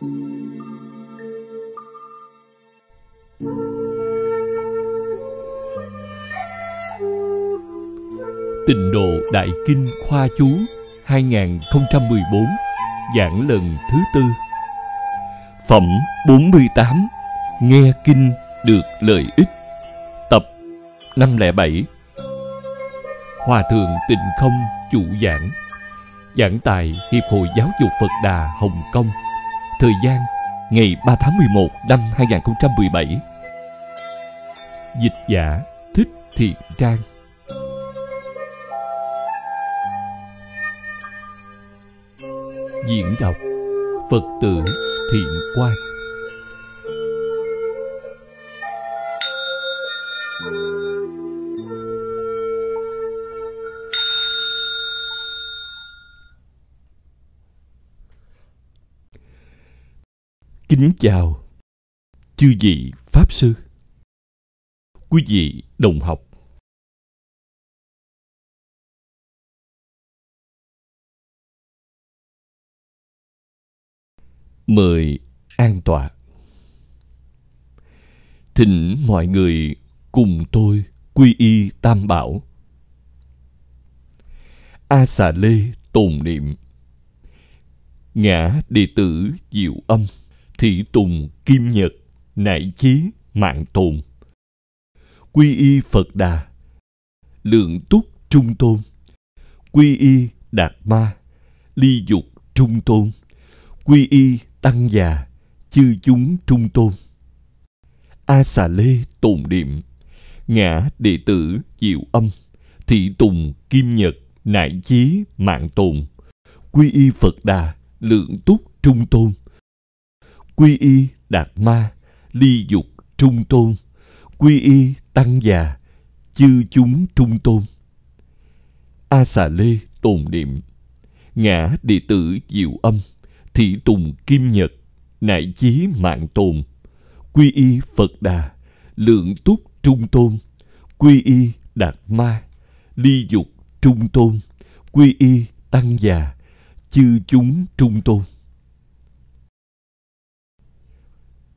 Tịnh độ Đại Kinh Khoa Chú 2014 Giảng lần thứ tư. Phẩm 48 Nghe Kinh được lợi ích, Tập 507 Hòa Thượng Tịnh Không chủ giảng Giảng tại Hiệp hội Giáo dục Phật Đà Hồng Kông. Thời gian, ngày 3 tháng 11 năm 2017 Dịch giả Thích Thiện Trang. Diễn đọc Phật tử Thiện Quang. Kính chào, chư vị Pháp Sư, Quý vị đồng học. Mời an tọa. Thỉnh mọi người cùng tôi quy y tam bảo. A xà lê tồn niệm. Ngã đệ tử diệu âm. Thị tùng, kim nhật, Nại chí, mạng tồn. Quy y Phật Đà. Lượng túc trung tôn. Quy y Đạt Ma. Ly dục trung tôn. Quy y Tăng già. Chư chúng trung tôn. A xà lê tồn niệm. Ngã đệ tử diệu âm. Thị tùng, kim nhật, Nại chí, mạng tồn. Quy y Phật Đà. Lượng túc trung tôn quy y đạt ma, ly dục trung tôn. Quy y tăng già, chư chúng trung tôn. A xà lê tồn niệm, ngã đệ tử diệu âm, thị tùng kim nhật, nại chí mạng tồn. Quy y phật đà, lượng túc trung tôn. Quy y đạt ma, ly dục trung tôn. Quy y tăng già, chư chúng trung tôn.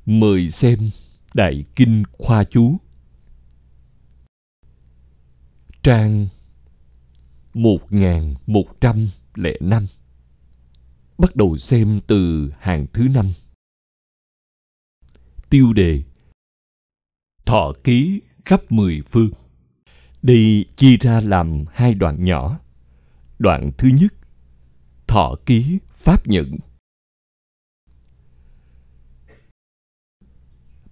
Mời xem Đại Kinh Khoa Chú. Trang 1105 Bắt đầu xem từ hàng thứ năm. Tiêu đề Thọ ký khắp mười phương. Đây chia ra làm hai đoạn nhỏ. Đoạn thứ nhất, Thọ ký Pháp nhận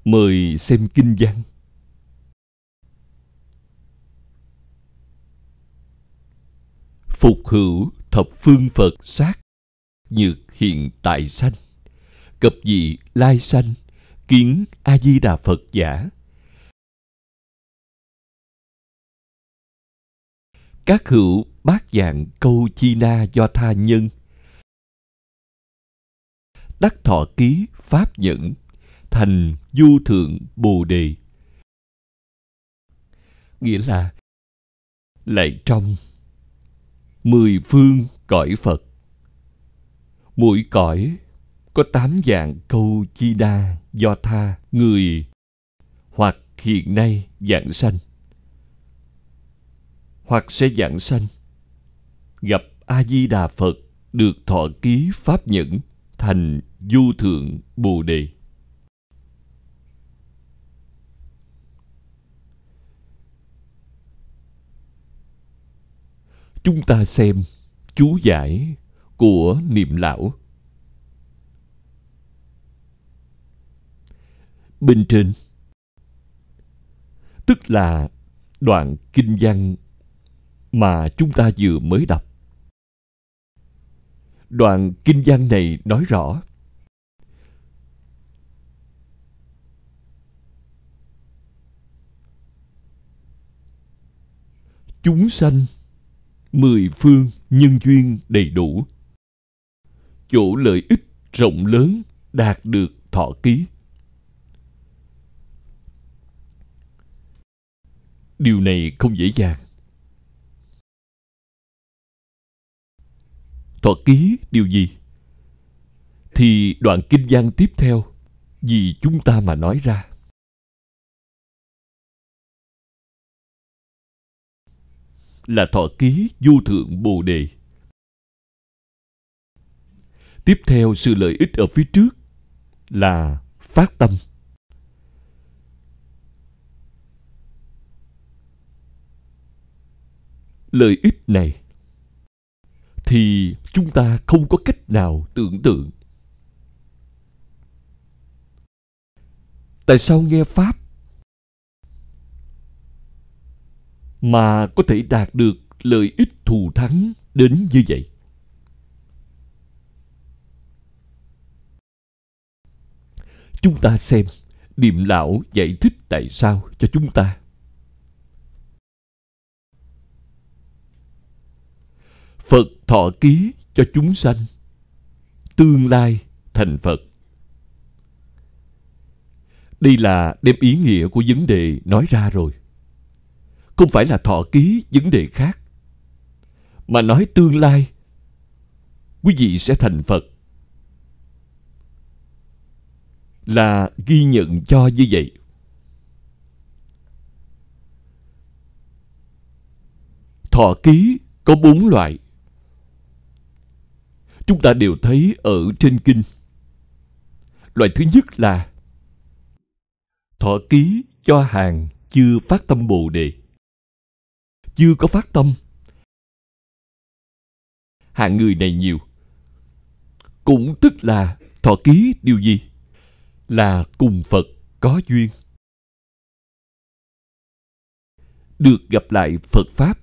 Mời xem kinh văn. Phục hữu thập phương Phật sát, nhược hiện tại sanh, cập dị lai sanh, kiến A-di-đà Phật giả. Các hữu bát dạng câu chi na do tha nhân, đắc thọ ký pháp nhẫn thành du thượng bồ đề. Nghĩa là lại trong mười phương cõi phật. Mỗi cõi có tám dạng câu chi đa do tha người hoặc hiện nay dạng sanh. Hoặc sẽ dạng sanh, gặp a di đà phật được thọ ký pháp nhẫn thành du thượng bồ đề. Chúng ta xem chú giải của niệm lão. Bên trên, tức là đoạn kinh văn mà chúng ta vừa mới đọc. Đoạn kinh văn này nói rõ, chúng sanh mười phương nhân duyên đầy đủ. Chỗ lợi ích rộng lớn đạt được thọ ký. Điều này không dễ dàng. Thọ ký điều gì? Thì đoạn kinh văn tiếp theo vì chúng ta mà nói ra. Là thọ ký vô thượng bồ đề. Tiếp theo, sự lợi ích ở phía trước là phát tâm. Lợi ích này thì chúng ta không có cách nào tưởng tượng. Tại sao nghe pháp mà có thể đạt được lợi ích thù thắng đến như vậy. Chúng ta xem điềm lão giải thích tại sao cho chúng ta. Phật thọ ký cho chúng sanh tương lai thành phật. Đây là đem ý nghĩa của vấn đề nói ra rồi không phải là thọ ký vấn đề khác. Mà nói tương lai, quý vị sẽ thành phật. Là ghi nhận cho như vậy. Thọ ký có bốn loại. Chúng ta đều thấy ở trên kinh. Loại thứ nhất là thọ ký cho hàng chưa phát tâm bồ đề chưa có phát tâm. Hạng người này nhiều. Cũng tức là thọ ký điều gì? Là cùng phật có duyên. Được gặp lại phật pháp,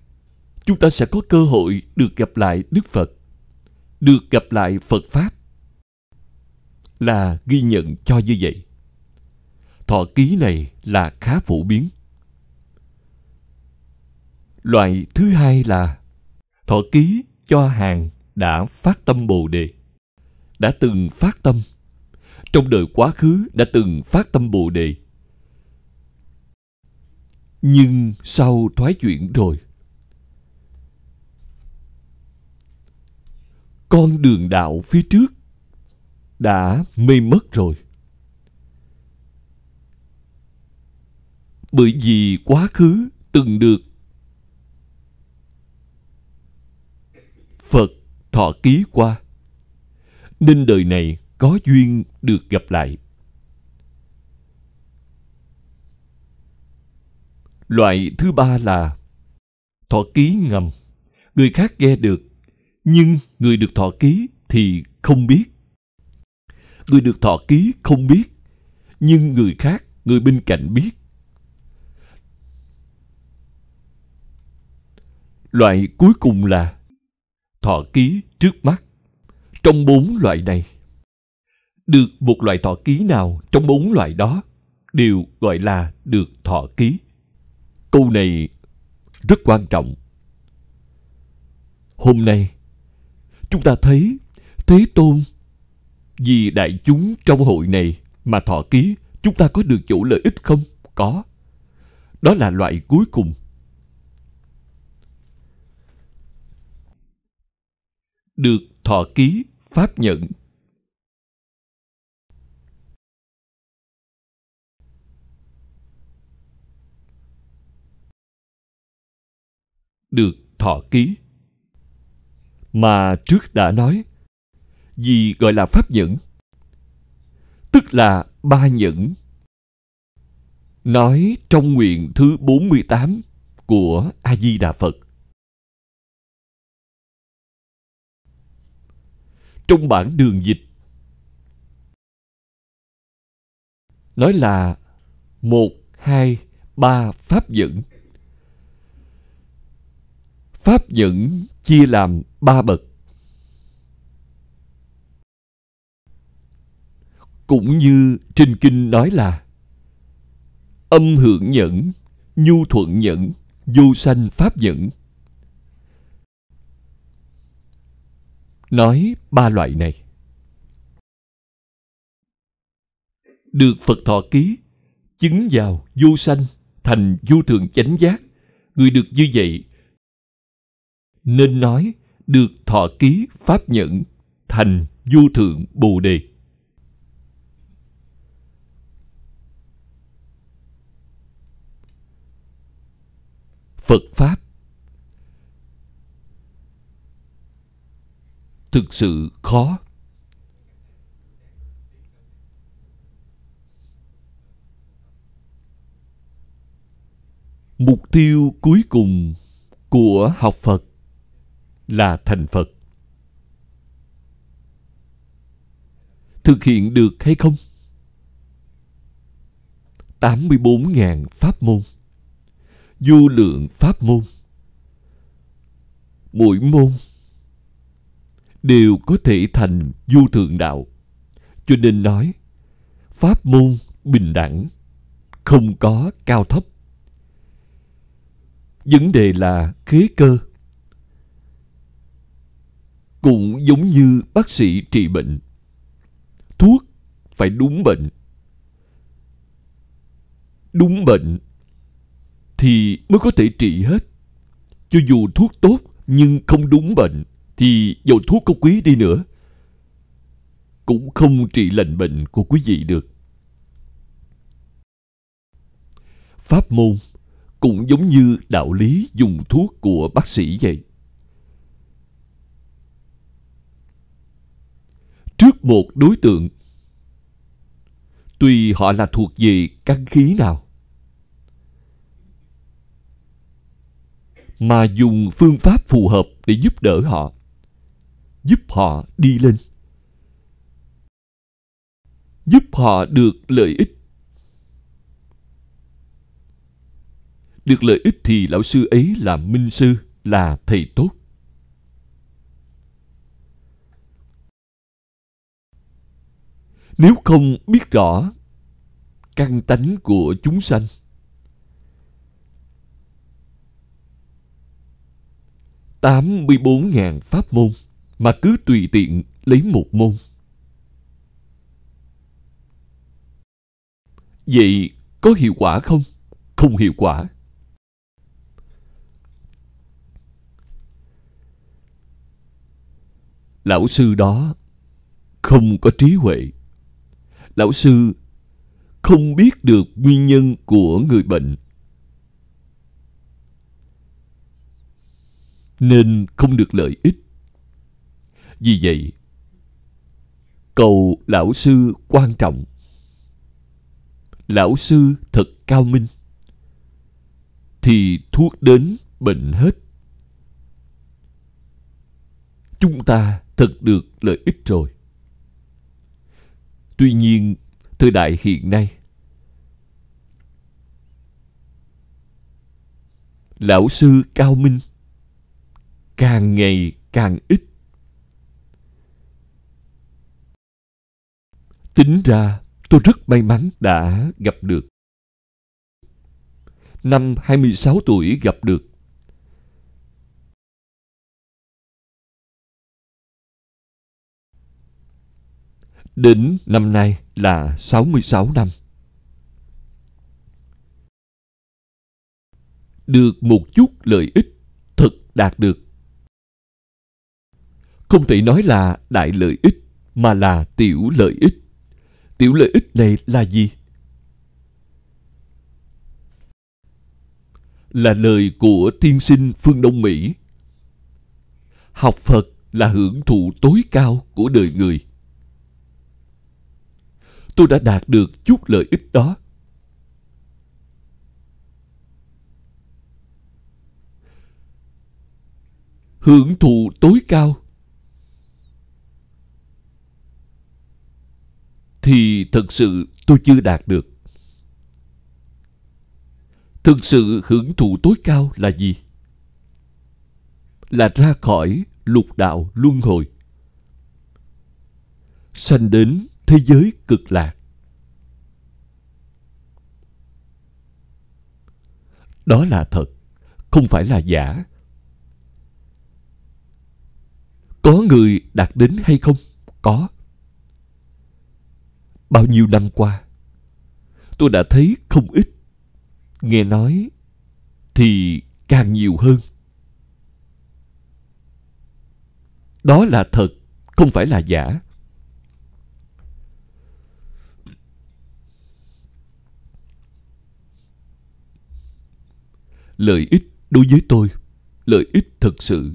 chúng ta sẽ có cơ hội được gặp lại đức phật. Được gặp lại phật pháp là ghi nhận cho như vậy. Thọ ký này là khá phổ biến loại thứ hai là thọ ký cho hàng đã phát tâm bồ đề, đã từng phát tâm. Trong đời quá khứ đã từng phát tâm bồ đề. Nhưng sau thoái chuyển rồi, con đường đạo phía trước đã mê mất rồi. Bởi vì quá khứ từng được phật thọ ký qua. Nên đời này có duyên được gặp lại. Loại thứ ba là thọ ký ngầm. Người khác nghe được, nhưng người được thọ ký thì không biết. Người được thọ ký không biết, nhưng người khác, người bên cạnh biết. Loại cuối cùng là thọ ký trước mắt. Trong bốn loại này, được một loại thọ ký nào trong bốn loại đó đều gọi là được thọ ký? Câu này rất quan trọng. Hôm nay, chúng ta thấy thế tôn vì đại chúng trong hội này mà thọ ký. Chúng ta có được chỗ lợi ích không? Có. Đó là loại cuối cùng. Được thọ ký, pháp nhận. Được thọ ký. Mà trước đã nói gì gọi là pháp nhẫn, tức là ba nhẫn. Nói trong nguyện thứ 48 của A Di Đà Phật. Trong bản đường dịch nói là một, hai, ba pháp dẫn. Pháp dẫn chia làm ba bậc. Cũng như trên kinh nói là âm hưởng nhẫn, nhu thuận nhẫn, vô sanh pháp nhẫn. Nói ba loại này. Được Phật thọ ký, chứng vào vô sanh, thành vô thường chánh giác. Người được như vậy nên nói được thọ ký pháp nhẫn thành vô thượng bồ đề phật pháp thực sự khó. Mục tiêu cuối cùng của học phật là thành phật. Thực hiện được hay không? 84.000 pháp môn, vô lượng pháp môn. Mỗi môn đều có thể thành vô thượng đạo. Cho nên nói, pháp môn bình đẳng không có cao thấp. Vấn đề là khế cơ. Cũng giống như bác sĩ trị bệnh, thuốc phải đúng bệnh. Đúng bệnh thì mới có thể trị hết. Cho dù thuốc tốt nhưng không đúng bệnh thì dầu thuốc có quý đi nữa. Cũng không trị lành bệnh của quý vị được. Pháp môn cũng giống như đạo lý dùng thuốc của bác sĩ vậy. Trước một đối tượng tùy họ là thuộc về căn khí nào, mà dùng phương pháp phù hợp để giúp đỡ họ giúp họ đi lên. Giúp họ được lợi ích. Được lợi ích thì lão sư ấy là minh sư, là thầy tốt. Nếu không biết rõ căn tánh của chúng sanh, tám mươi bốn ngàn pháp môn mà cứ tùy tiện lấy một môn. Vậy có hiệu quả không? Không hiệu quả. Lão sư đó không có trí huệ. Lão sư không biết được nguyên nhân của người bệnh nên không được lợi ích vì vậy, cầu lão sư quan trọng. Lão sư thật cao minh, thì thuốc đến bệnh hết. Chúng ta thật được lợi ích rồi. Tuy nhiên, thời đại hiện nay, lão sư cao minh càng ngày càng ít. Tính ra tôi rất may mắn đã gặp được năm 26 tuổi gặp được Đến năm nay là 66 năm. Được một chút lợi ích thật đạt được. Không thể nói là đại lợi ích mà là tiểu lợi ích. Tiểu lợi ích này là gì? Là lời của tiên sinh phương Đông Mỹ. Học Phật là hưởng thụ tối cao của đời người tôi đã đạt được chút lợi ích đó hưởng thụ tối cao thì thực sự tôi chưa đạt được. Thực sự hưởng thụ tối cao là gì? Là ra khỏi lục đạo luân hồi. Sanh đến thế giới cực lạc. Đó là thật, không phải là giả. Có người đạt đến hay không? Có bao nhiêu năm qua, tôi đã thấy không ít. Nghe nói thì càng nhiều hơn. Đó là thật, không phải là giả. Lợi ích đối với tôi, lợi ích thật sự.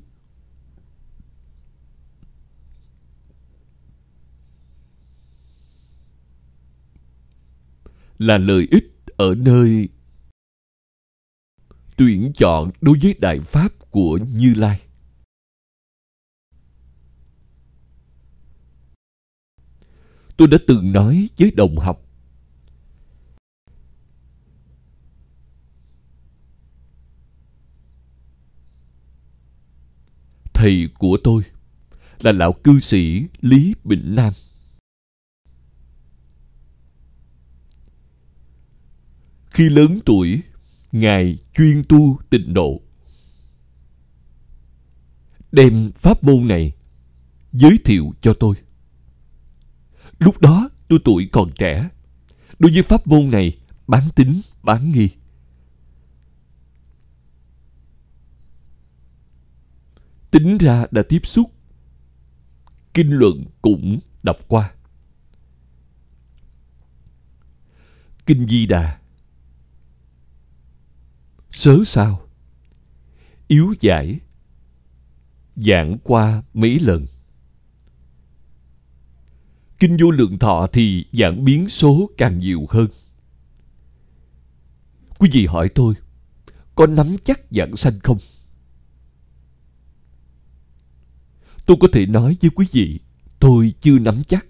Là lợi ích ở nơi. Tuyển chọn đối với đại pháp của như lai. Tôi đã từng nói với đồng học. Thầy của tôi là lão cư sĩ lý bình nam. Khi lớn tuổi, ngài chuyên tu tịnh độ. Đem pháp môn này giới thiệu cho tôi. Lúc đó tôi tuổi còn trẻ, đối với pháp môn này bán tính, bán nghi. Tính ra đã tiếp xúc, kinh luận cũng đọc qua. Kinh di đà sớ sao? Yếu giải, giảng qua mấy lần? Kinh vô lượng thọ thì giảng biến số càng nhiều hơn. Quý vị hỏi tôi, có nắm chắc giảng sanh không? Tôi có thể nói với quý vị, tôi chưa nắm chắc.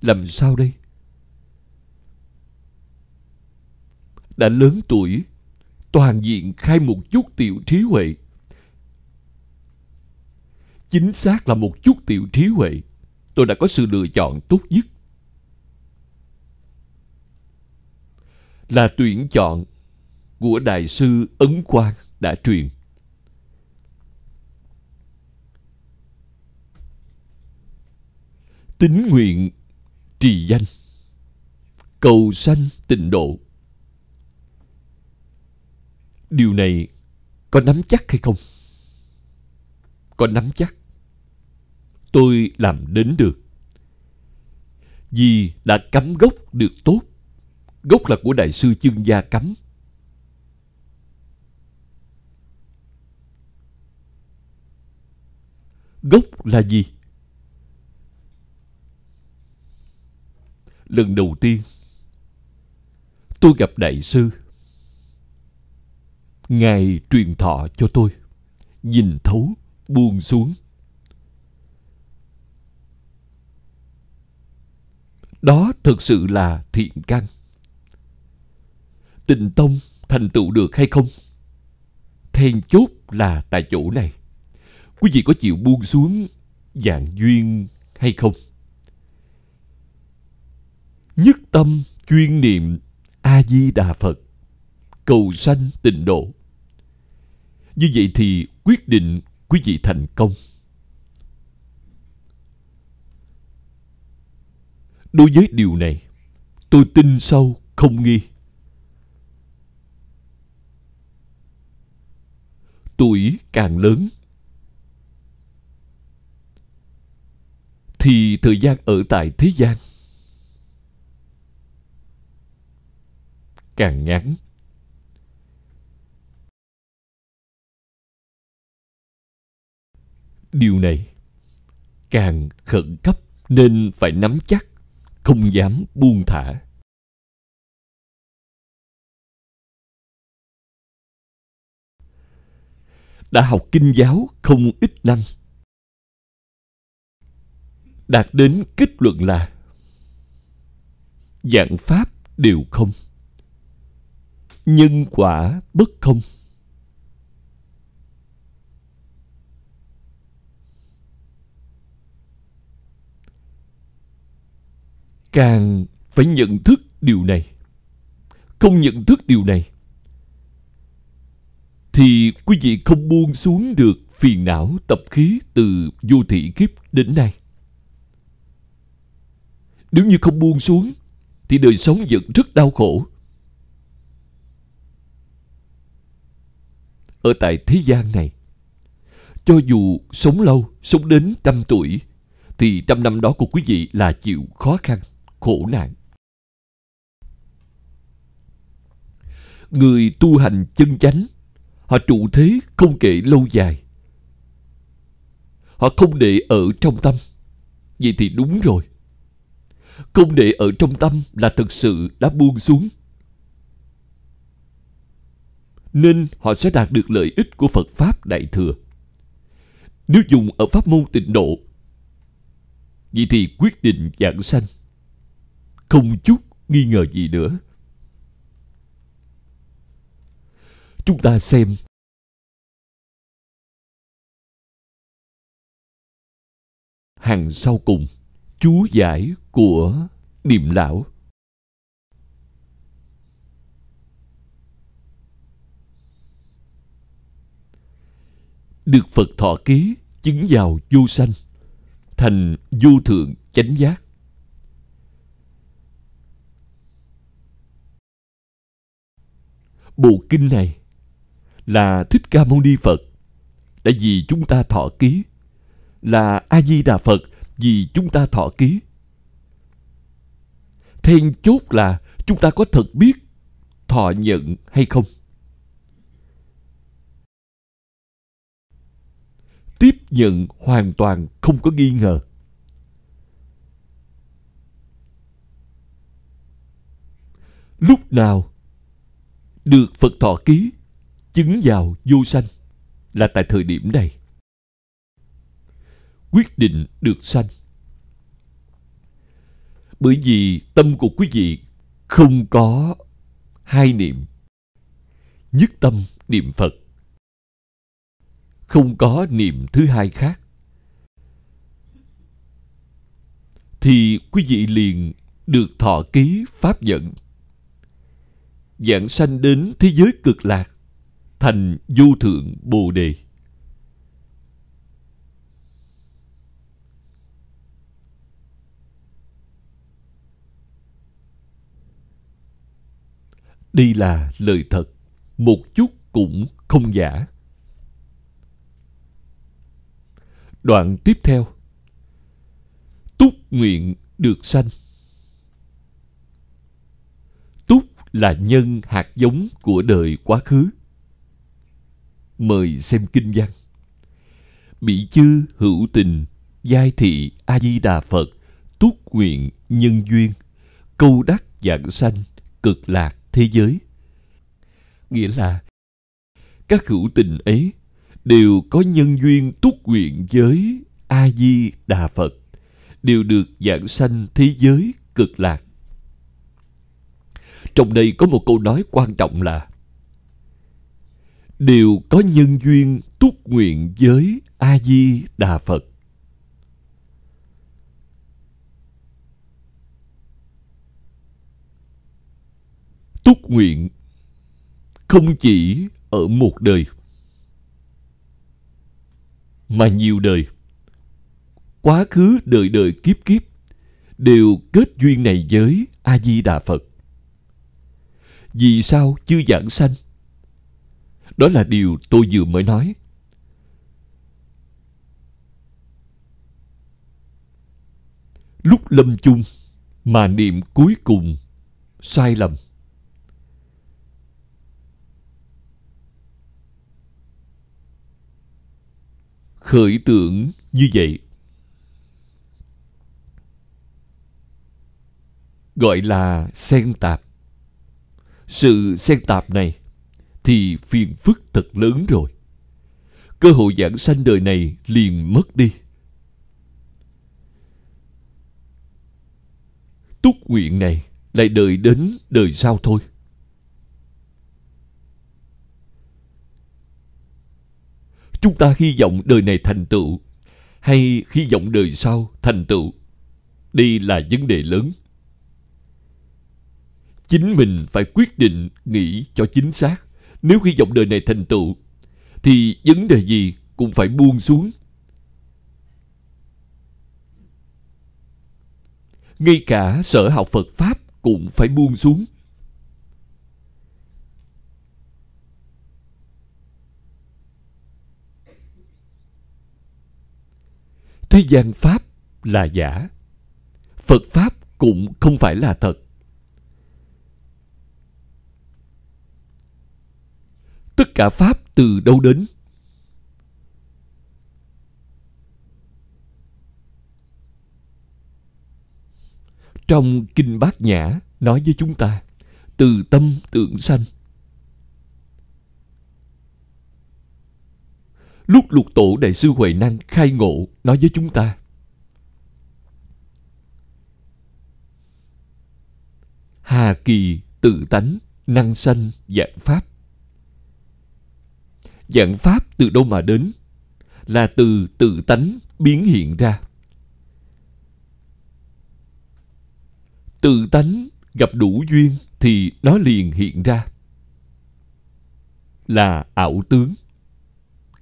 Làm sao đây? Đã lớn tuổi, toàn diện khai một chút tiểu trí huệ. Chính xác là một chút tiểu trí huệ, tôi đã có sự lựa chọn tốt nhất. Là tuyển chọn của đại sư ấn quang đã truyền. Tính nguyện trì danh, cầu sanh tịnh độ điều này có nắm chắc hay không? Có nắm chắc. Tôi làm đến được. Vì đã cắm gốc được tốt. Gốc là của đại sư chương gia cắm gốc là gì? Lần đầu tiên, tôi gặp đại sư ngài truyền thọ cho tôi. Nhìn thấu, buông xuống. Đó thực sự là thiện căn. Tình tông thành tựu được hay không? Then chốt là tại chỗ này. Quý vị có chịu buông xuống dạng duyên hay không? Nhất tâm chuyên niệm a di đà phật, cầu sanh tịnh độ như vậy thì quyết định quý vị thành công. Đối với điều này, tôi tin sâu không nghi. Tuổi càng lớn, thì thời gian ở tại thế gian càng ngắn. Điều này càng khẩn cấp nên phải nắm chắc, không dám buông thả. Đã học kinh giáo không ít năm, đạt đến kết luận là dạng pháp đều không, nhân quả bất không. Càng phải nhận thức điều này. Không nhận thức điều này, thì quý vị không buông xuống được phiền não tập khí từ vô thị kiếp đến nay. Nếu như không buông xuống, thì đời sống vẫn rất đau khổ. Ở tại thế gian này, cho dù sống lâu, sống đến trăm tuổi, thì trăm năm đó của quý vị là chịu khó khăn khổ nạn. Người tu hành chân chánh, họ trụ thế không kể lâu dài. Họ không để ở trong tâm, vậy thì đúng rồi. Không để ở trong tâm là thực sự đã buông xuống. Nên họ sẽ đạt được lợi ích của phật pháp đại thừa. Nếu dùng ở pháp môn tịnh độ, vậy thì quyết định giảng sanh không chút nghi ngờ gì nữa. Chúng ta xem. Hàng sau cùng, chú giải của niệm lão. Được phật thọ ký, chứng vào vô sanh, thành vô thượng chánh giác. Bộ kinh này là thích ca mâu ni phật. Đã vì chúng ta thọ ký là a di đà phật, vì chúng ta thọ ký. Then chốt là chúng ta có thật biết thọ nhận hay không? Tiếp nhận hoàn toàn không có nghi ngờ. Lúc nào được phật thọ ký, chứng vào vô sanh là tại thời điểm này. Quyết định được sanh. Bởi vì tâm của quý vị không có hai niệm. Nhất tâm niệm phật. Không có niệm thứ hai khác. Thì quý vị liền được thọ ký pháp dẫn dạng sanh đến thế giới cực lạc, thành vô thượng bồ đề. Đây là lời thật, một chút cũng không giả. Đoạn tiếp theo. Túc nguyện được sanh túc là nhân hạt giống của đời quá khứ. Mời xem kinh văn. Bị chư hữu tình giai thị a di đà phật túc nguyện nhân duyên, câu đắc dạng sanh cực lạc thế giới. Nghĩa là, các hữu tình ấy đều có nhân duyên túc nguyện với a di đà phật, đều được dạng sanh thế giới cực lạc trong đây có một câu nói quan trọng là đều có nhân duyên túc nguyện với a di đà phật. Túc nguyện không chỉ ở một đời, mà nhiều đời. Quá khứ, đời đời kiếp kiếp đều kết duyên này với a di đà phật vì sao chưa giảng sanh? Đó là điều tôi vừa mới nói. Lúc lâm chung, mà niệm cuối cùng sai lầm. Khởi tưởng như vậy. Gọi là xen tạp sự xen tạp này thì phiền phức thật lớn rồi. Cơ hội giảng sanh đời này liền mất đi. Túc nguyện này lại đợi đến đời sau thôi. Chúng ta hy vọng đời này thành tựu hay hy vọng đời sau thành tựu? Đây là vấn đề lớn chính mình phải quyết định nghĩ cho chính xác. Nếu khi vọng đời này thành tựu, thì vấn đề gì cũng phải buông xuống. Ngay cả sở học phật pháp cũng phải buông xuống. Thế gian pháp là giả, phật pháp cũng không phải là thật. Tất cả pháp từ đâu đến? Trong kinh bát nhã nói với chúng ta, từ tâm tượng sanh. Lúc lục tổ đại sư huệ năng khai ngộ nói với chúng ta, hà kỳ tự tánh năng sanh dạng pháp dạng pháp từ đâu mà đến, là từ tự tánh biến hiện ra. Tự tánh gặp đủ duyên thì nó liền hiện ra. Là ảo tướng,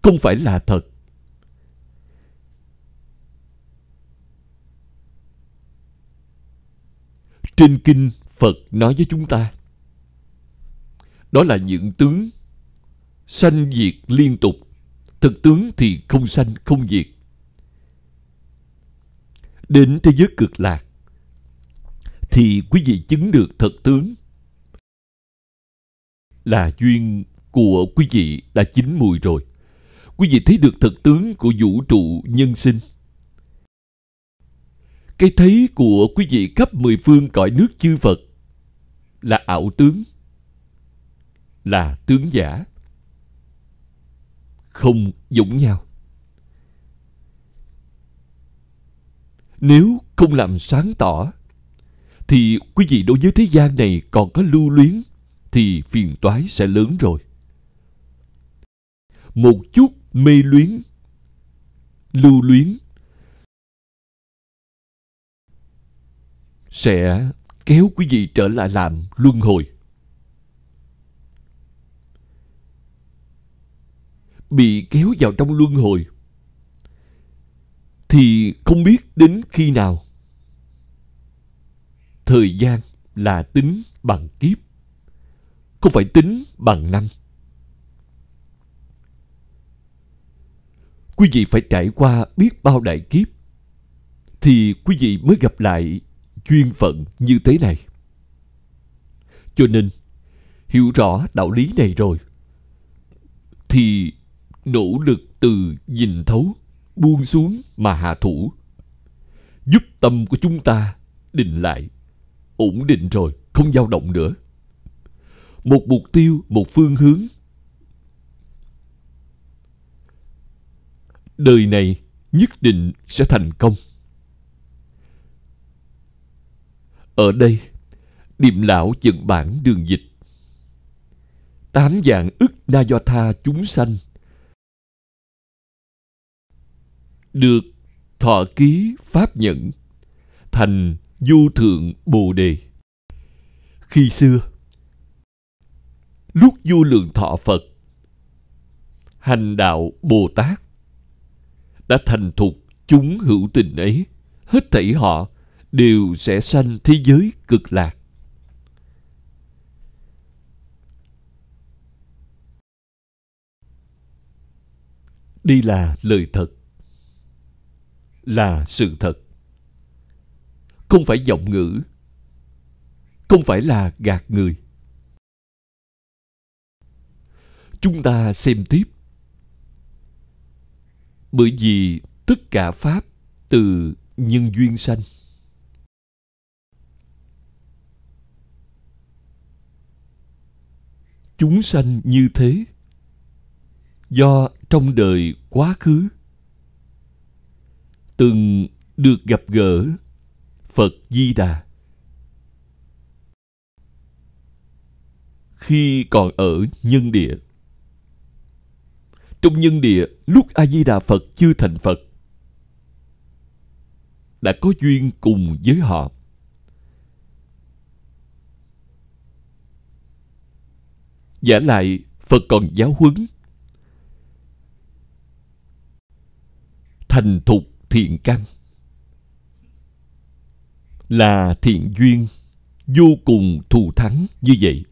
không phải là thật. Trên kinh phật nói với chúng ta, đó là những tướng sanh diệt liên tục. Thực tướng thì không sanh không diệt. Đến thế giới cực lạc thì quý vị chứng được thật tướng. Là duyên của quý vị đã chín mùi rồi. Quý vị thấy được thật tướng của vũ trụ nhân sinh. Cái thấy của quý vị khắp mười phương cõi nước chư Phật là ảo tướng, là tướng giả, không giống nhau. Nếu không làm sáng tỏ, thì quý vị đối với thế gian này còn có lưu luyến, thì phiền toái sẽ lớn rồi. Một chút mê luyến, lưu luyến sẽ kéo quý vị trở lại làm luân hồi. Bị kéo vào trong luân hồi thì không biết đến khi nào. Thời gian là tính bằng kiếp, không phải tính bằng năm. Quý vị phải trải qua biết bao đại kiếp thì quý vị mới gặp lại chuyên phận như thế này. Cho nên, hiểu rõ đạo lý này rồi, thì nỗ lực từ nhìn thấu, buông xuống mà hạ thủ, giúp tâm của chúng ta định lại, ổn định rồi, không dao động nữa. Một mục tiêu, một phương hướng. Đời này nhất định sẽ thành công. Ở đây, điềm lão dựng bản đường dịch. Tám dạng ức na do tha chúng sanh. Được thọ ký pháp nhẫn, thành du thượng bồ đề. Khi xưa, lúc du lượng thọ Phật, hành đạo Bồ Tát, đã thành thục chúng hữu tình ấy, hết thảy họ đều sẽ sanh thế giới cực lạc. Đây là lời thật, là sự thật. Không phải giọng ngữ, không phải là gạt người. Chúng ta xem tiếp. Bởi vì tất cả Pháp từ nhân duyên sanh. chúng sanh như thế do trong đời quá khứ từng được gặp gỡ phật di đà. Khi còn ở nhân địa, trong nhân địa lúc a di đà phật chưa thành phật, đã có duyên cùng với họ. Giả lại, phật còn giáo huấn, thành thục thiện căn, là thiện duyên vô cùng thù thắng như vậy.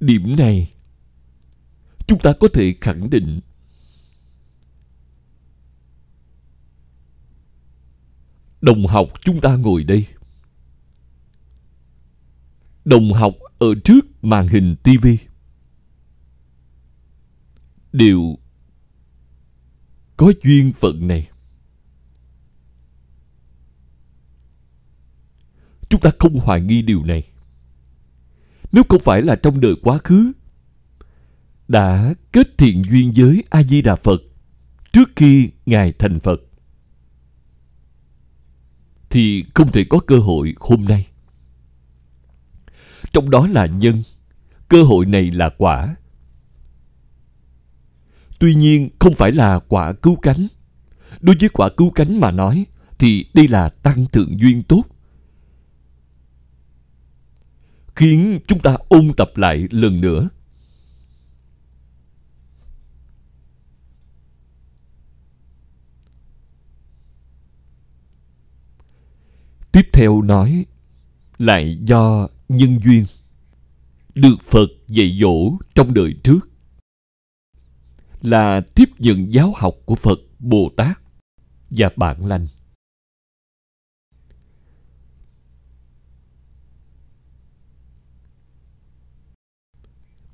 Điểm này, chúng ta có thể khẳng định đồng học chúng ta ngồi đây. Đồng học ở trước màn hình tivi đều có duyên phận này. Chúng ta không hoài nghi điều này. Nếu không phải là trong đời quá khứ, đã kết thiện duyên với a di đà phật trước khi ngài thành phật, thì không thể có cơ hội hôm nay. Trong đó là nhân, cơ hội này là quả tuy nhiên, không phải là quả cứu cánh. Đối với quả cứu cánh mà nói, thì đây là tăng thượng duyên tốt. Khiến chúng ta ôn tập lại lần nữa. Tiếp theo nói, lại do nhân duyên, được phật dạy dỗ trong đời trước là tiếp nhận giáo học của phật bồ tát. Và bạn lành.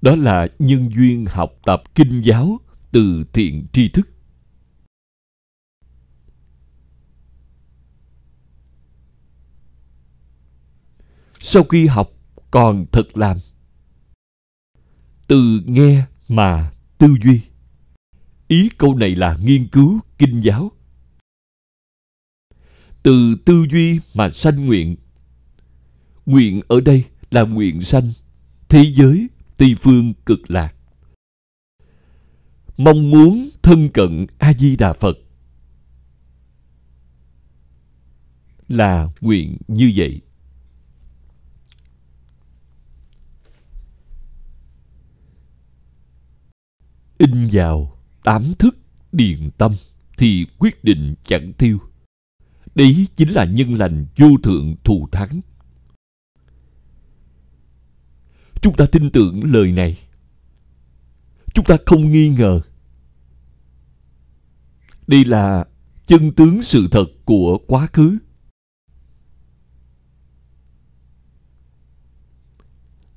Đó là nhân duyên học tập kinh giáo từ thiện tri thức. Sau khi học còn thực làm. Từ nghe mà tư duy ý câu này là nghiên cứu, kinh giáo. Từ tư duy mà sanh nguyện. Nguyện ở đây là nguyện sanh. Thế giới, tây phương cực lạc. Mong muốn thân cận a di đà phật. Là nguyện như vậy. In vào tám thức điền tâm thì quyết định chẳng tiêu đấy chính là nhân lành vô thượng thù thắng. Chúng ta tin tưởng lời này. Chúng ta không nghi ngờ. Đây là chân tướng sự thật của quá khứ.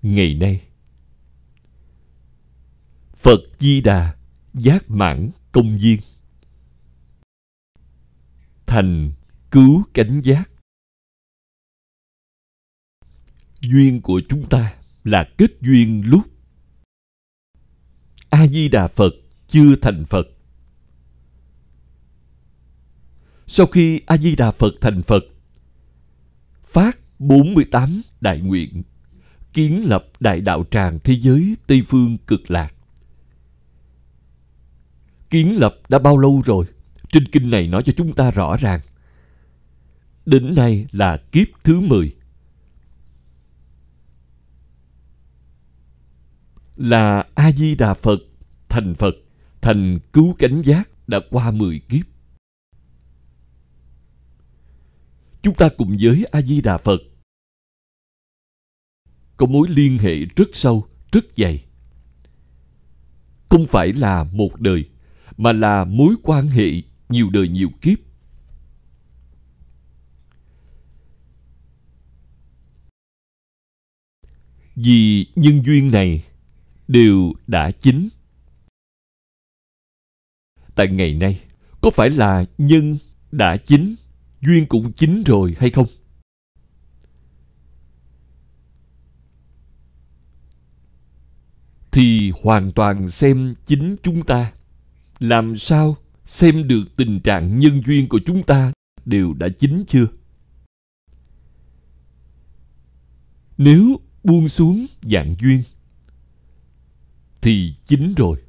Ngày nay, phật di đà giác mãn công viên. Thành cứu cánh giác. Duyên của chúng ta là kết duyên lúc. A di đà phật chưa thành phật. Sau khi a di đà phật thành phật, phát 48 đại nguyện, kiến lập đại đạo tràng thế giới tây phương cực lạc kiến lập đã bao lâu rồi? Trên kinh này nói cho chúng ta rõ ràng. Đến nay là kiếp thứ 10 là a di đà phật, thành phật, thành cứu cánh giác đã qua 10 kiếp. Chúng ta cùng với a di đà phật có mối liên hệ rất sâu, rất dày. Không phải là một đời mà là mối quan hệ nhiều đời nhiều kiếp. Vì nhân duyên này đều đã chín. Tại ngày nay, có phải là nhân đã chín, duyên cũng chín rồi hay không? Thì hoàn toàn xem chính chúng ta làm sao xem được tình trạng nhân duyên của chúng ta đều đã chín chưa? Nếu buông xuống dạng duyên, thì chín rồi.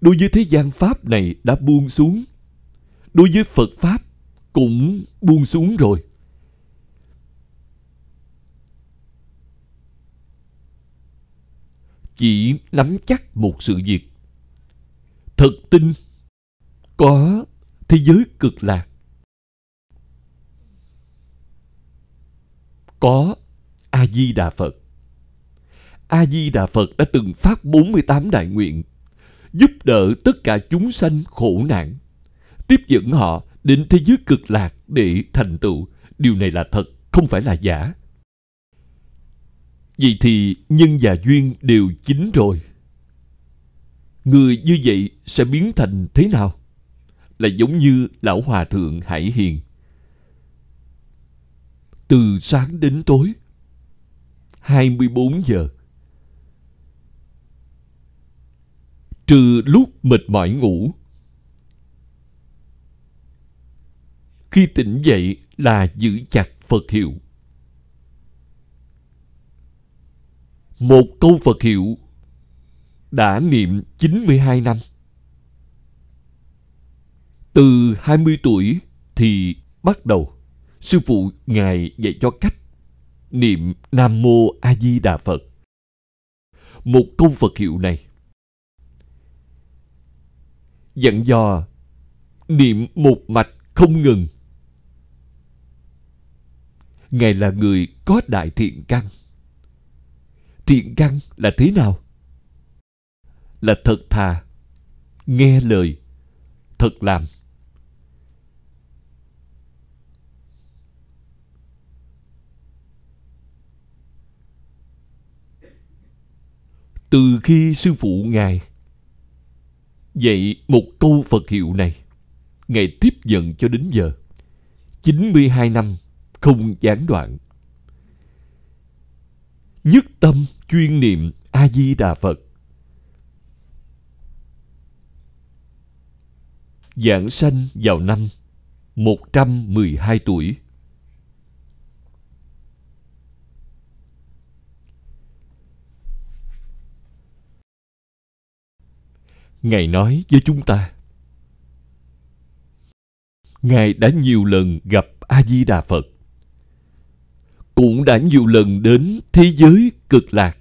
Đối với thế gian pháp này đã buông xuống, đối với phật pháp cũng buông xuống rồi. Chỉ nắm chắc một sự việc thật tin. Có, thế giới cực lạc. Có a di đà phật. A di đà phật đã từng phát 48 đại nguyện, giúp đỡ tất cả chúng sanh khổ nạn, tiếp dẫn họ đến thế giới cực lạc để thành tựu. Điều này là thật, không phải là giả. Vậy thì nhân và duyên đều chính rồi. Người như vậy sẽ biến thành thế nào? Là giống như Lão Hòa Thượng Hải Hiền. Từ sáng đến tối, 24 giờ. Trừ lúc mệt mỏi ngủ. Khi tỉnh dậy là giữ chặt Phật hiệu. Một câu Phật hiệu đã niệm 92 năm. Từ 20 tuổi thì bắt đầu, sư phụ ngài dạy cho cách niệm Nam mô A Di Đà Phật. Một câu Phật hiệu này dặn dò niệm một mạch không ngừng. Ngài là người có đại thiện căn. Thiện căn là thế nào? Là thật thà, nghe lời, thật làm. Từ khi sư phụ Ngài dạy một câu Phật hiệu này, Ngài tiếp nhận cho đến giờ. 92 năm không gián đoạn. Nhất tâm chuyên niệm A-di-đà Phật. Giảng sanh vào năm 112 tuổi. Ngài nói với chúng ta, Ngài đã nhiều lần gặp A-di-đà Phật, cũng đã nhiều lần đến thế giới cực lạc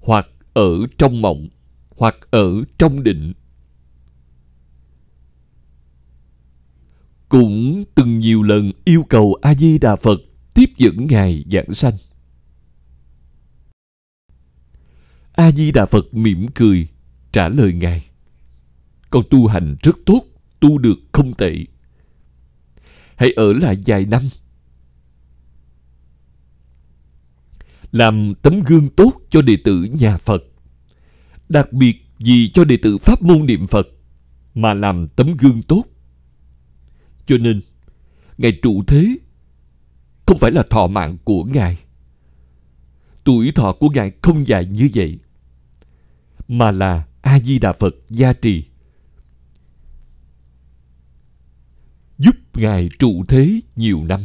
hoặc ở trong mộng hoặc ở trong định. Cũng từng nhiều lần yêu cầu a di đà phật tiếp dẫn ngài giảng sanh. A di đà phật mỉm cười, trả lời ngài. Con tu hành rất tốt, tu được không tệ. Hãy ở lại vài năm làm tấm gương tốt cho đệ tử nhà phật. Đặc biệt vì cho đệ tử pháp môn niệm phật mà làm tấm gương tốt. Cho nên, ngài trụ thế không phải là thọ mạng của ngài. Tuổi thọ của ngài không dài như vậy, mà là a di đà phật gia trì. Giúp Ngài trụ thế nhiều năm.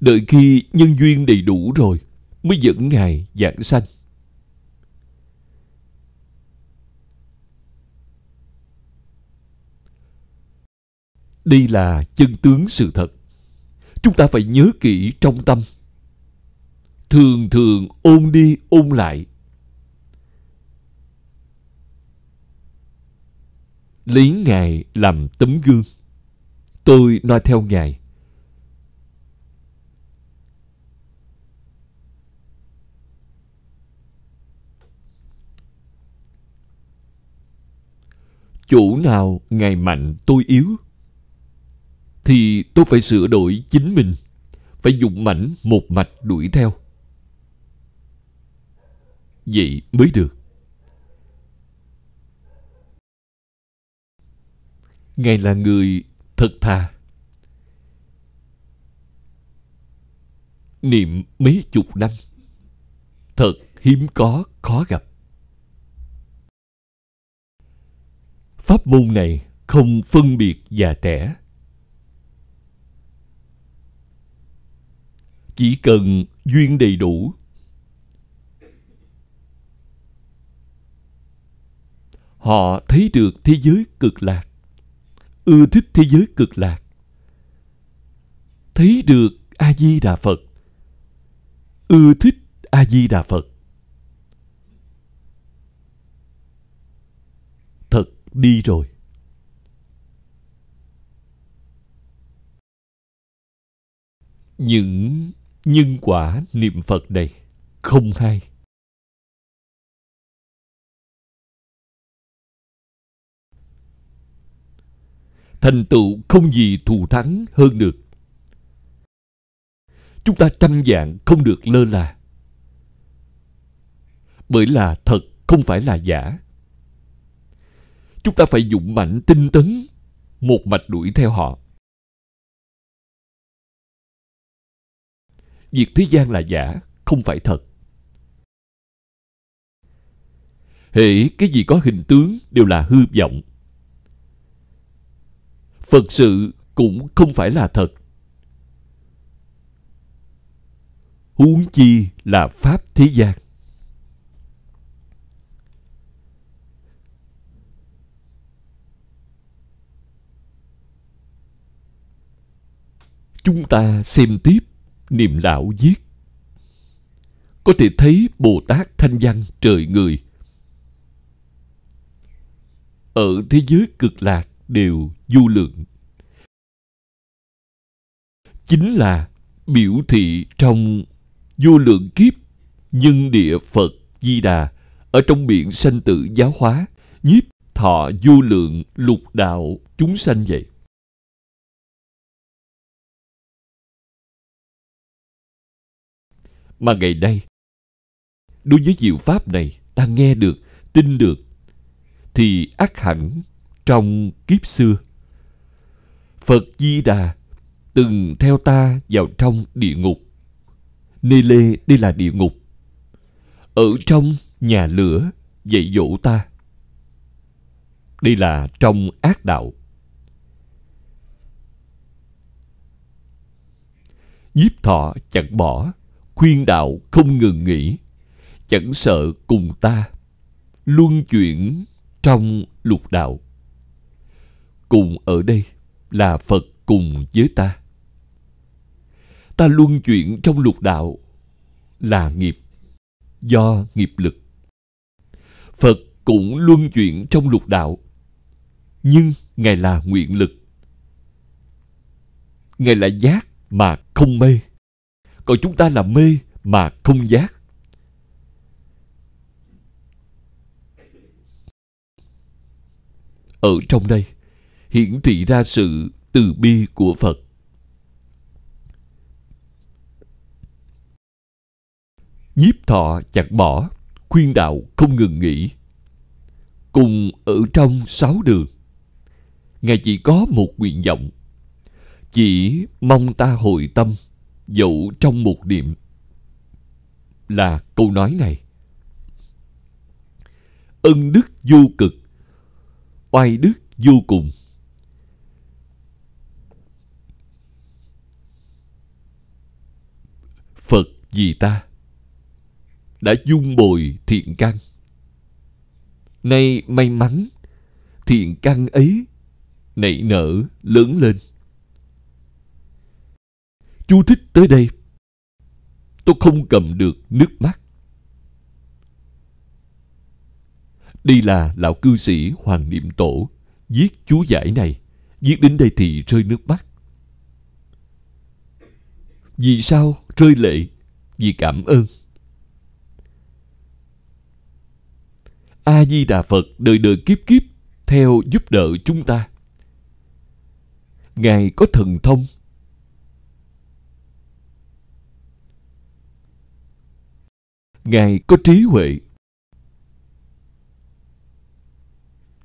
Đợi khi nhân duyên đầy đủ rồi mới dẫn Ngài giảng sanh. Đây là chân tướng sự thật. Chúng ta phải nhớ kỹ trong tâm. Thường thường ôn đi ôn lại lấy Ngài làm tấm gương. Tôi nói theo Ngài. Chỗ nào Ngài mạnh tôi yếu thì tôi phải sửa đổi chính mình, phải dùng mảnh một mạch đuổi theo. Vậy mới được. Ngài là người thật thà. Niệm mấy chục năm. Thật hiếm có, khó gặp. Pháp môn này không phân biệt già trẻ. Chỉ cần duyên đầy đủ. Họ thấy được thế giới cực lạc, ưa thích thế giới cực lạc. Thấy được a di đà phật, ưa thích a di đà phật thật đi rồi. Những nhân quả niệm phật này không hay. Thành tựu không gì thù thắng hơn được. Chúng ta trăm dạng không được lơ là. Bởi là thật, không phải là giả chúng ta phải dũng mạnh tinh tấn, một mạch đuổi theo họ. Việc thế gian là giả, không phải thật. Hễ cái gì có hình tướng đều là hư vọng. Phật sự cũng không phải là thật. Huống chi là pháp thế gian. Chúng ta xem tiếp niệm lão viết có thể thấy bồ tát thanh văn trời người. Ở thế giới cực lạc đều du lượng. Chính là biểu thị trong vô lượng kiếp, nhân địa phật di đà ở trong biển sanh tử giáo hóa, nhiếp thọ vô lượng lục đạo chúng sanh vậy. Mà ngày nay, đối với diệu pháp này, ta nghe được, tin được, thì ác hẳn trong kiếp xưa. Phật di đà từng theo ta vào trong địa ngục. Nê lê, đây là địa ngục. Ở trong nhà lửa dạy dỗ ta. Đây là trong ác đạo. Nhiếp thọ chẳng bỏ khuyên đạo không ngừng nghỉ, chẳng sợ cùng ta luân chuyển trong lục đạo. Cùng ở đây là phật cùng với ta. Ta luân chuyển trong lục đạo là nghiệp, do nghiệp lực. Phật cũng luân chuyển trong lục đạo, nhưng ngài là nguyện lực. Ngài là giác mà không mê còn chúng ta là mê mà không giác. Ở trong đây, hiển thị ra sự từ bi của phật. Nhiếp thọ chặt bỏ, khuyên đạo không ngừng nghỉ. Cùng ở trong sáu đường, ngài chỉ có một nguyện vọng, chỉ mong ta hồi tâm dẫu trong một niệm là câu nói này. Ân đức vô cực, oai đức vô cùng. Phật vì ta? Đã dung bồi thiện căn. Nay may mắn, thiện căn ấy nảy nở lớn lên chú thích tới đây. Tôi không cầm được nước mắt đây là lão cư sĩ hoàng niệm tổ viết chú giải này. Viết đến đây thì rơi nước mắt vì sao rơi lệ? Vì cảm ơn. A di đà phật đời đời kiếp kiếp theo giúp đỡ chúng ta. Ngài có thần thông. Ngài có trí huệ.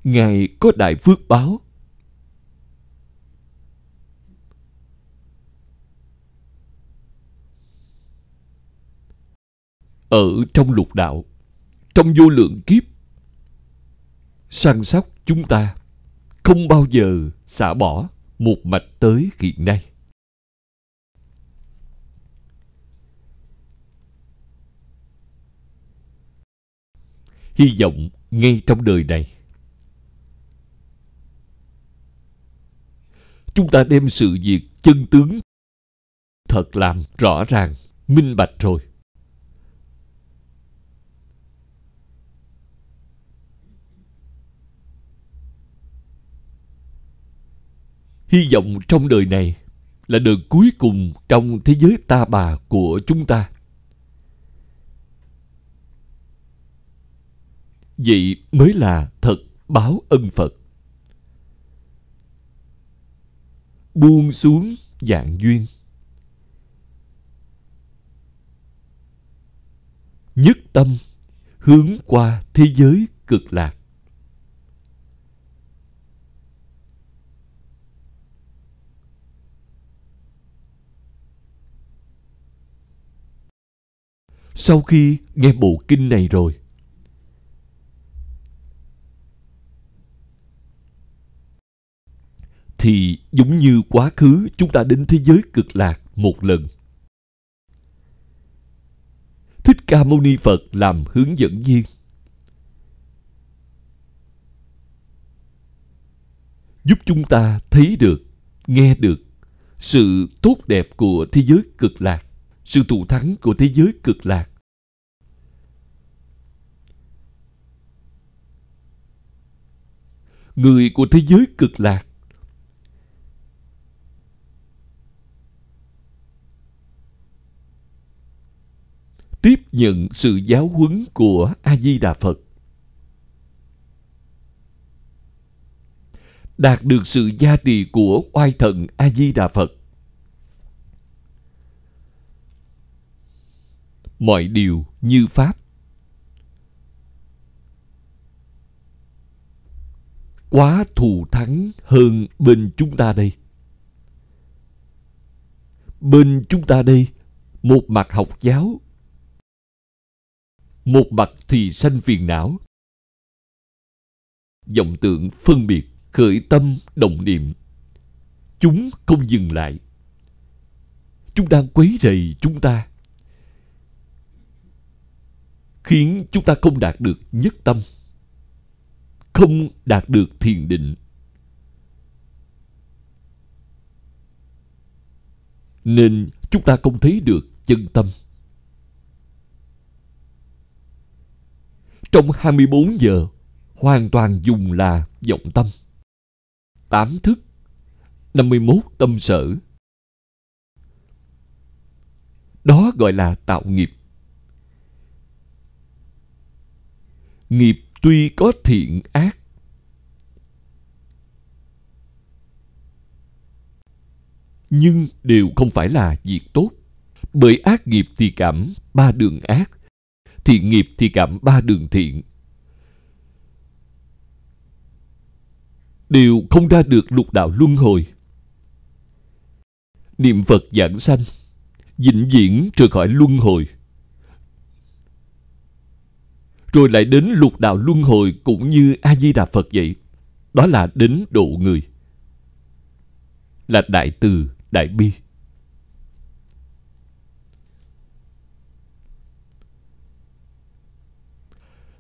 Ngài có đại phước báo. Ở trong lục đạo, trong vô lượng kiếp, săn sóc chúng ta không bao giờ xả bỏ một mạch tới hiện nay. Hy vọng ngay trong đời này. Chúng ta đem sự việc chân tướng thật làm rõ ràng, minh bạch rồi. Hy vọng trong đời này là đời cuối cùng trong thế giới ta bà của chúng ta. Vậy mới là thật báo ân phật. Buông xuống dạng duyên. Nhất tâm hướng qua thế giới cực lạc. Sau khi nghe bộ kinh này rồi thì giống như quá khứ, chúng ta đến thế giới cực lạc một lần. Thích ca mâu ni phật làm hướng dẫn viên. Giúp chúng ta thấy được, nghe được sự tốt đẹp của thế giới cực lạc, sự thù thắng của thế giới cực lạc. Người của thế giới cực lạc tiếp nhận sự giáo huấn của a di đà phật. Đạt được sự gia trì của oai thần a di đà phật. Mọi điều như pháp. Quá thù thắng hơn bên chúng ta đây. Bên chúng ta đây, một mặt học giáo một mặt thì sanh phiền não. Vọng tượng phân biệt, khởi tâm, động niệm. Chúng không dừng lại. Chúng đang quấy rầy chúng ta. Khiến chúng ta không đạt được nhất tâm. Không đạt được thiền định. Nên chúng ta không thấy được chân tâm. Trong 24 giờ, hoàn toàn dùng là vọng tâm. Tám thức 51 tâm sở. Đó gọi là tạo nghiệp. Nghiệp tuy có thiện ác, nhưng đều không phải là việc tốt. Bởi ác nghiệp thì cảm ba đường ác thiện nghiệp thì cảm ba đường thiện đều không ra được lục đạo luân hồi. Niệm phật giảng sanh, vĩnh viễn rời khỏi luân hồi. Rồi lại đến lục đạo luân hồi cũng như a di đà phật vậy, đó là đến độ người. Là đại từ, đại bi.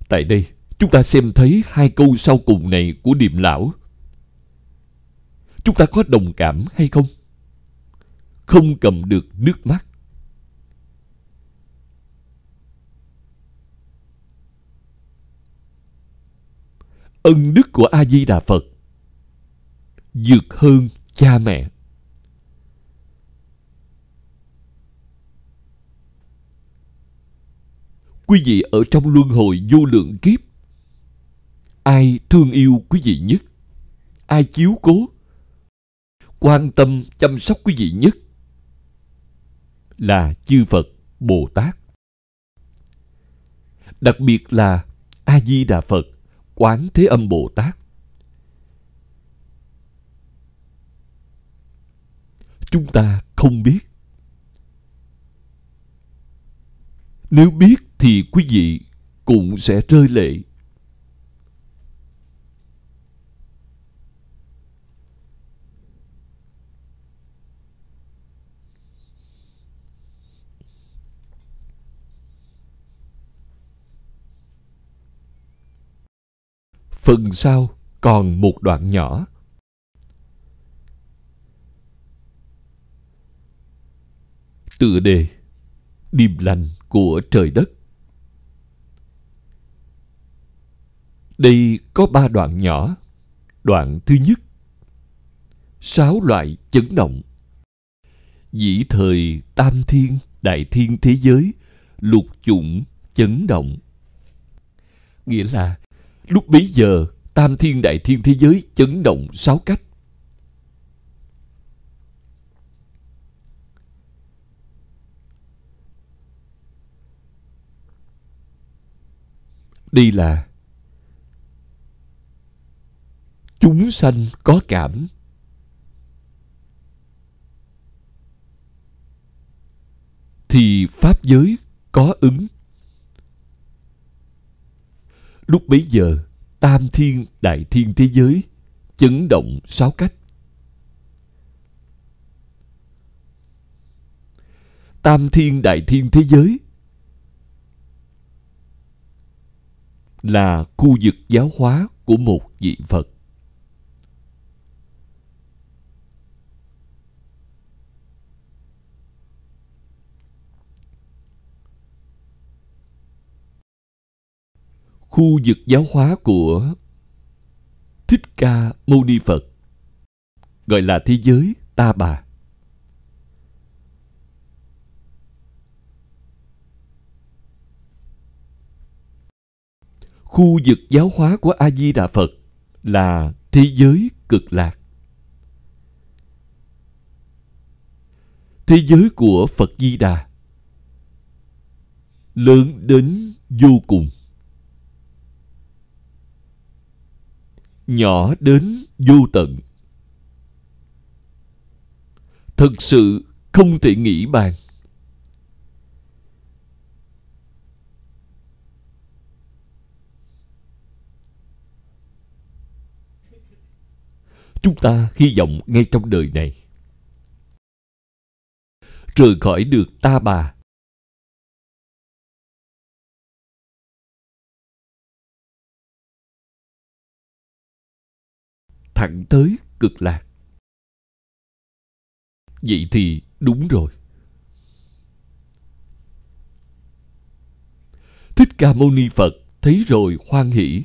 Tại đây, chúng ta xem thấy hai câu sau cùng này của điềm lão. Chúng ta có đồng cảm hay không? Không cầm được nước mắt. Ân đức của a di đà phật vượt hơn cha mẹ. Quý vị ở trong luân hồi vô lượng kiếp. Ai thương yêu quý vị nhất? Ai chiếu cố? Quan tâm chăm sóc quý vị nhất là chư phật bồ tát. Đặc biệt là a di đà phật, quán thế âm bồ tát. Chúng ta không biết. Nếu biết thì quý vị cũng sẽ rơi lệ. Phần sau còn một đoạn nhỏ. Tựa đề điềm lành của trời đất. Đây có ba đoạn nhỏ. Đoạn thứ nhất. Sáu loại chấn động. Dĩ thời tam thiên đại thiên thế giới lục chủng chấn động. Nghĩa là Lúc bấy giờ, tam thiên đại thiên thế giới chấn động sáu cách. đây là chúng sanh có cảm. Thì pháp giới có ứng. Lúc bấy giờ, tam thiên đại thiên thế giới chấn động sáu cách. Tam thiên đại thiên thế giới là khu vực giáo hóa của một vị phật. Khu vực giáo hóa của Thích Ca Mâu Ni Phật, gọi là thế giới Ta Bà. Khu vực giáo hóa của A Di Đà Phật là thế giới cực lạc. Thế giới của Phật Di Đà lớn đến vô cùng. Nhỏ đến vô tận. Thực sự không thể nghĩ bàn. Chúng ta hy vọng ngay trong đời này, rời khỏi được ta bà. Thẳng tới cực lạc. Vậy thì đúng rồi. Thích ca mâu ni phật thấy rồi hoan hỷ.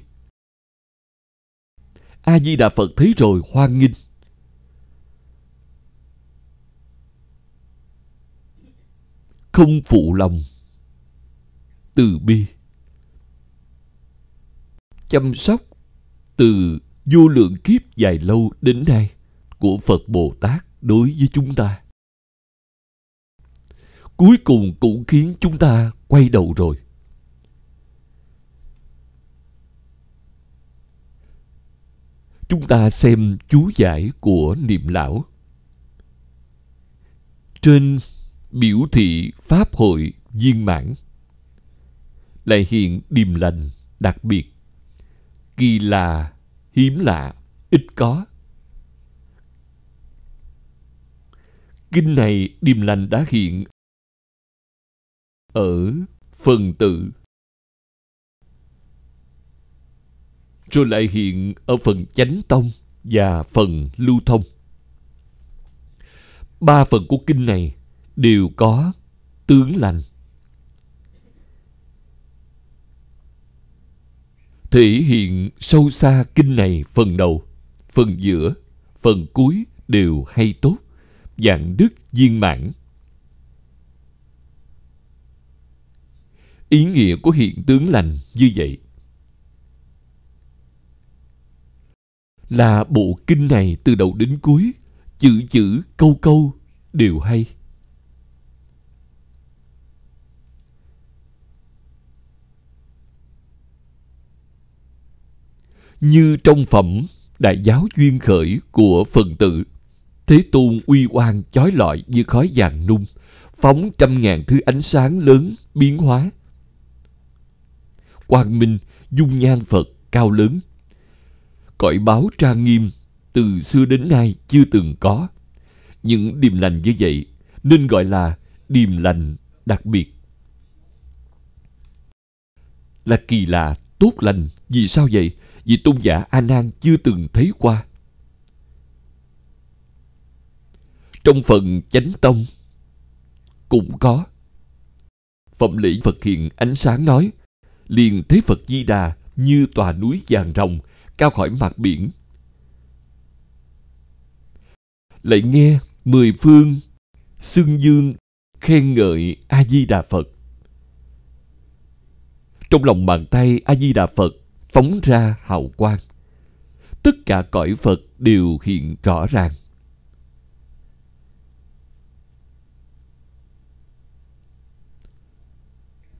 A di đà phật thấy rồi hoan nghinh không phụ lòng. Từ bi. Chăm sóc. Từ vô lượng kiếp dài lâu đến nay của Phật Bồ Tát đối với chúng ta. Cuối cùng cũng khiến chúng ta quay đầu rồi. Chúng ta xem chú giải của niệm lão. Trên biểu thị Pháp hội viên mãn lại hiện điềm lành đặc biệt, kỳ là hiếm lạ, ít có. Kinh này điềm lành đã hiện ở phần tự rồi lại hiện ở phần chánh tông và phần lưu thông. Ba phần của kinh này đều có tướng lành. Thể hiện sâu xa kinh này phần đầu, phần giữa, phần cuối đều hay tốt, dạng đức viên mãn. Ý nghĩa của hiện tướng lành như vậy là bộ kinh này từ đầu đến cuối, chữ chữ câu câu đều hay. Như trong phẩm đại giáo duyên khởi của phần tự thế tôn uy oan chói lọi như khói vàng nung, phóng trăm ngàn thứ ánh sáng lớn biến hóa. Quang minh dung nhan phật cao lớn. Cõi báo trang nghiêm từ xưa đến nay chưa từng có. Những điềm lành như vậy nên gọi là điềm lành đặc biệt. Là kỳ lạ, tốt lành, vì sao vậy? Vì tôn giả A Nan chưa từng thấy qua. Trong phần chánh tông cũng có. Phẩm lễ Phật hiện ánh sáng nói, liền thấy Phật Di Đà như tòa núi vàng rồng cao khỏi mặt biển. Lại nghe mười phương xưng dương khen ngợi A Di Đà Phật. Trong lòng bàn tay A Di Đà Phật phóng ra hào quang. Tất cả cõi phật đều hiện rõ ràng.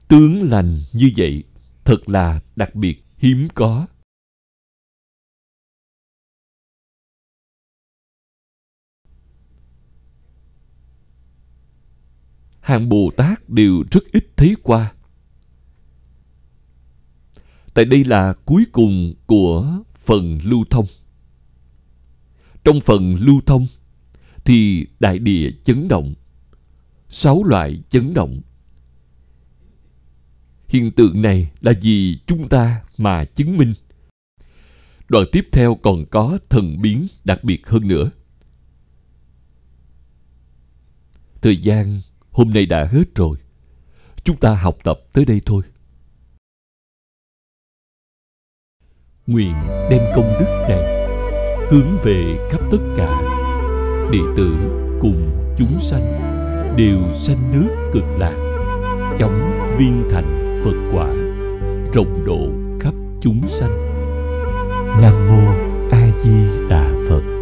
Tướng lành như vậy, thật là đặc biệt hiếm có. Hàng bồ tát đều rất ít thấy qua tại đây là cuối cùng của phần lưu thông. Trong phần lưu thông thì đại địa chấn động, sáu loại chấn động. Hiện tượng này là vì chúng ta mà chứng minh. Đoạn tiếp theo còn có thần biến đặc biệt hơn nữa. Thời gian hôm nay đã hết rồi. Chúng ta học tập tới đây thôi. Nguyện đem công đức này hướng về khắp tất cả đệ tử cùng chúng sanh đều sanh nước cực lạc, chóng viên thành phật quả, rộng độ khắp chúng sanh. Nam mô a di đà phật.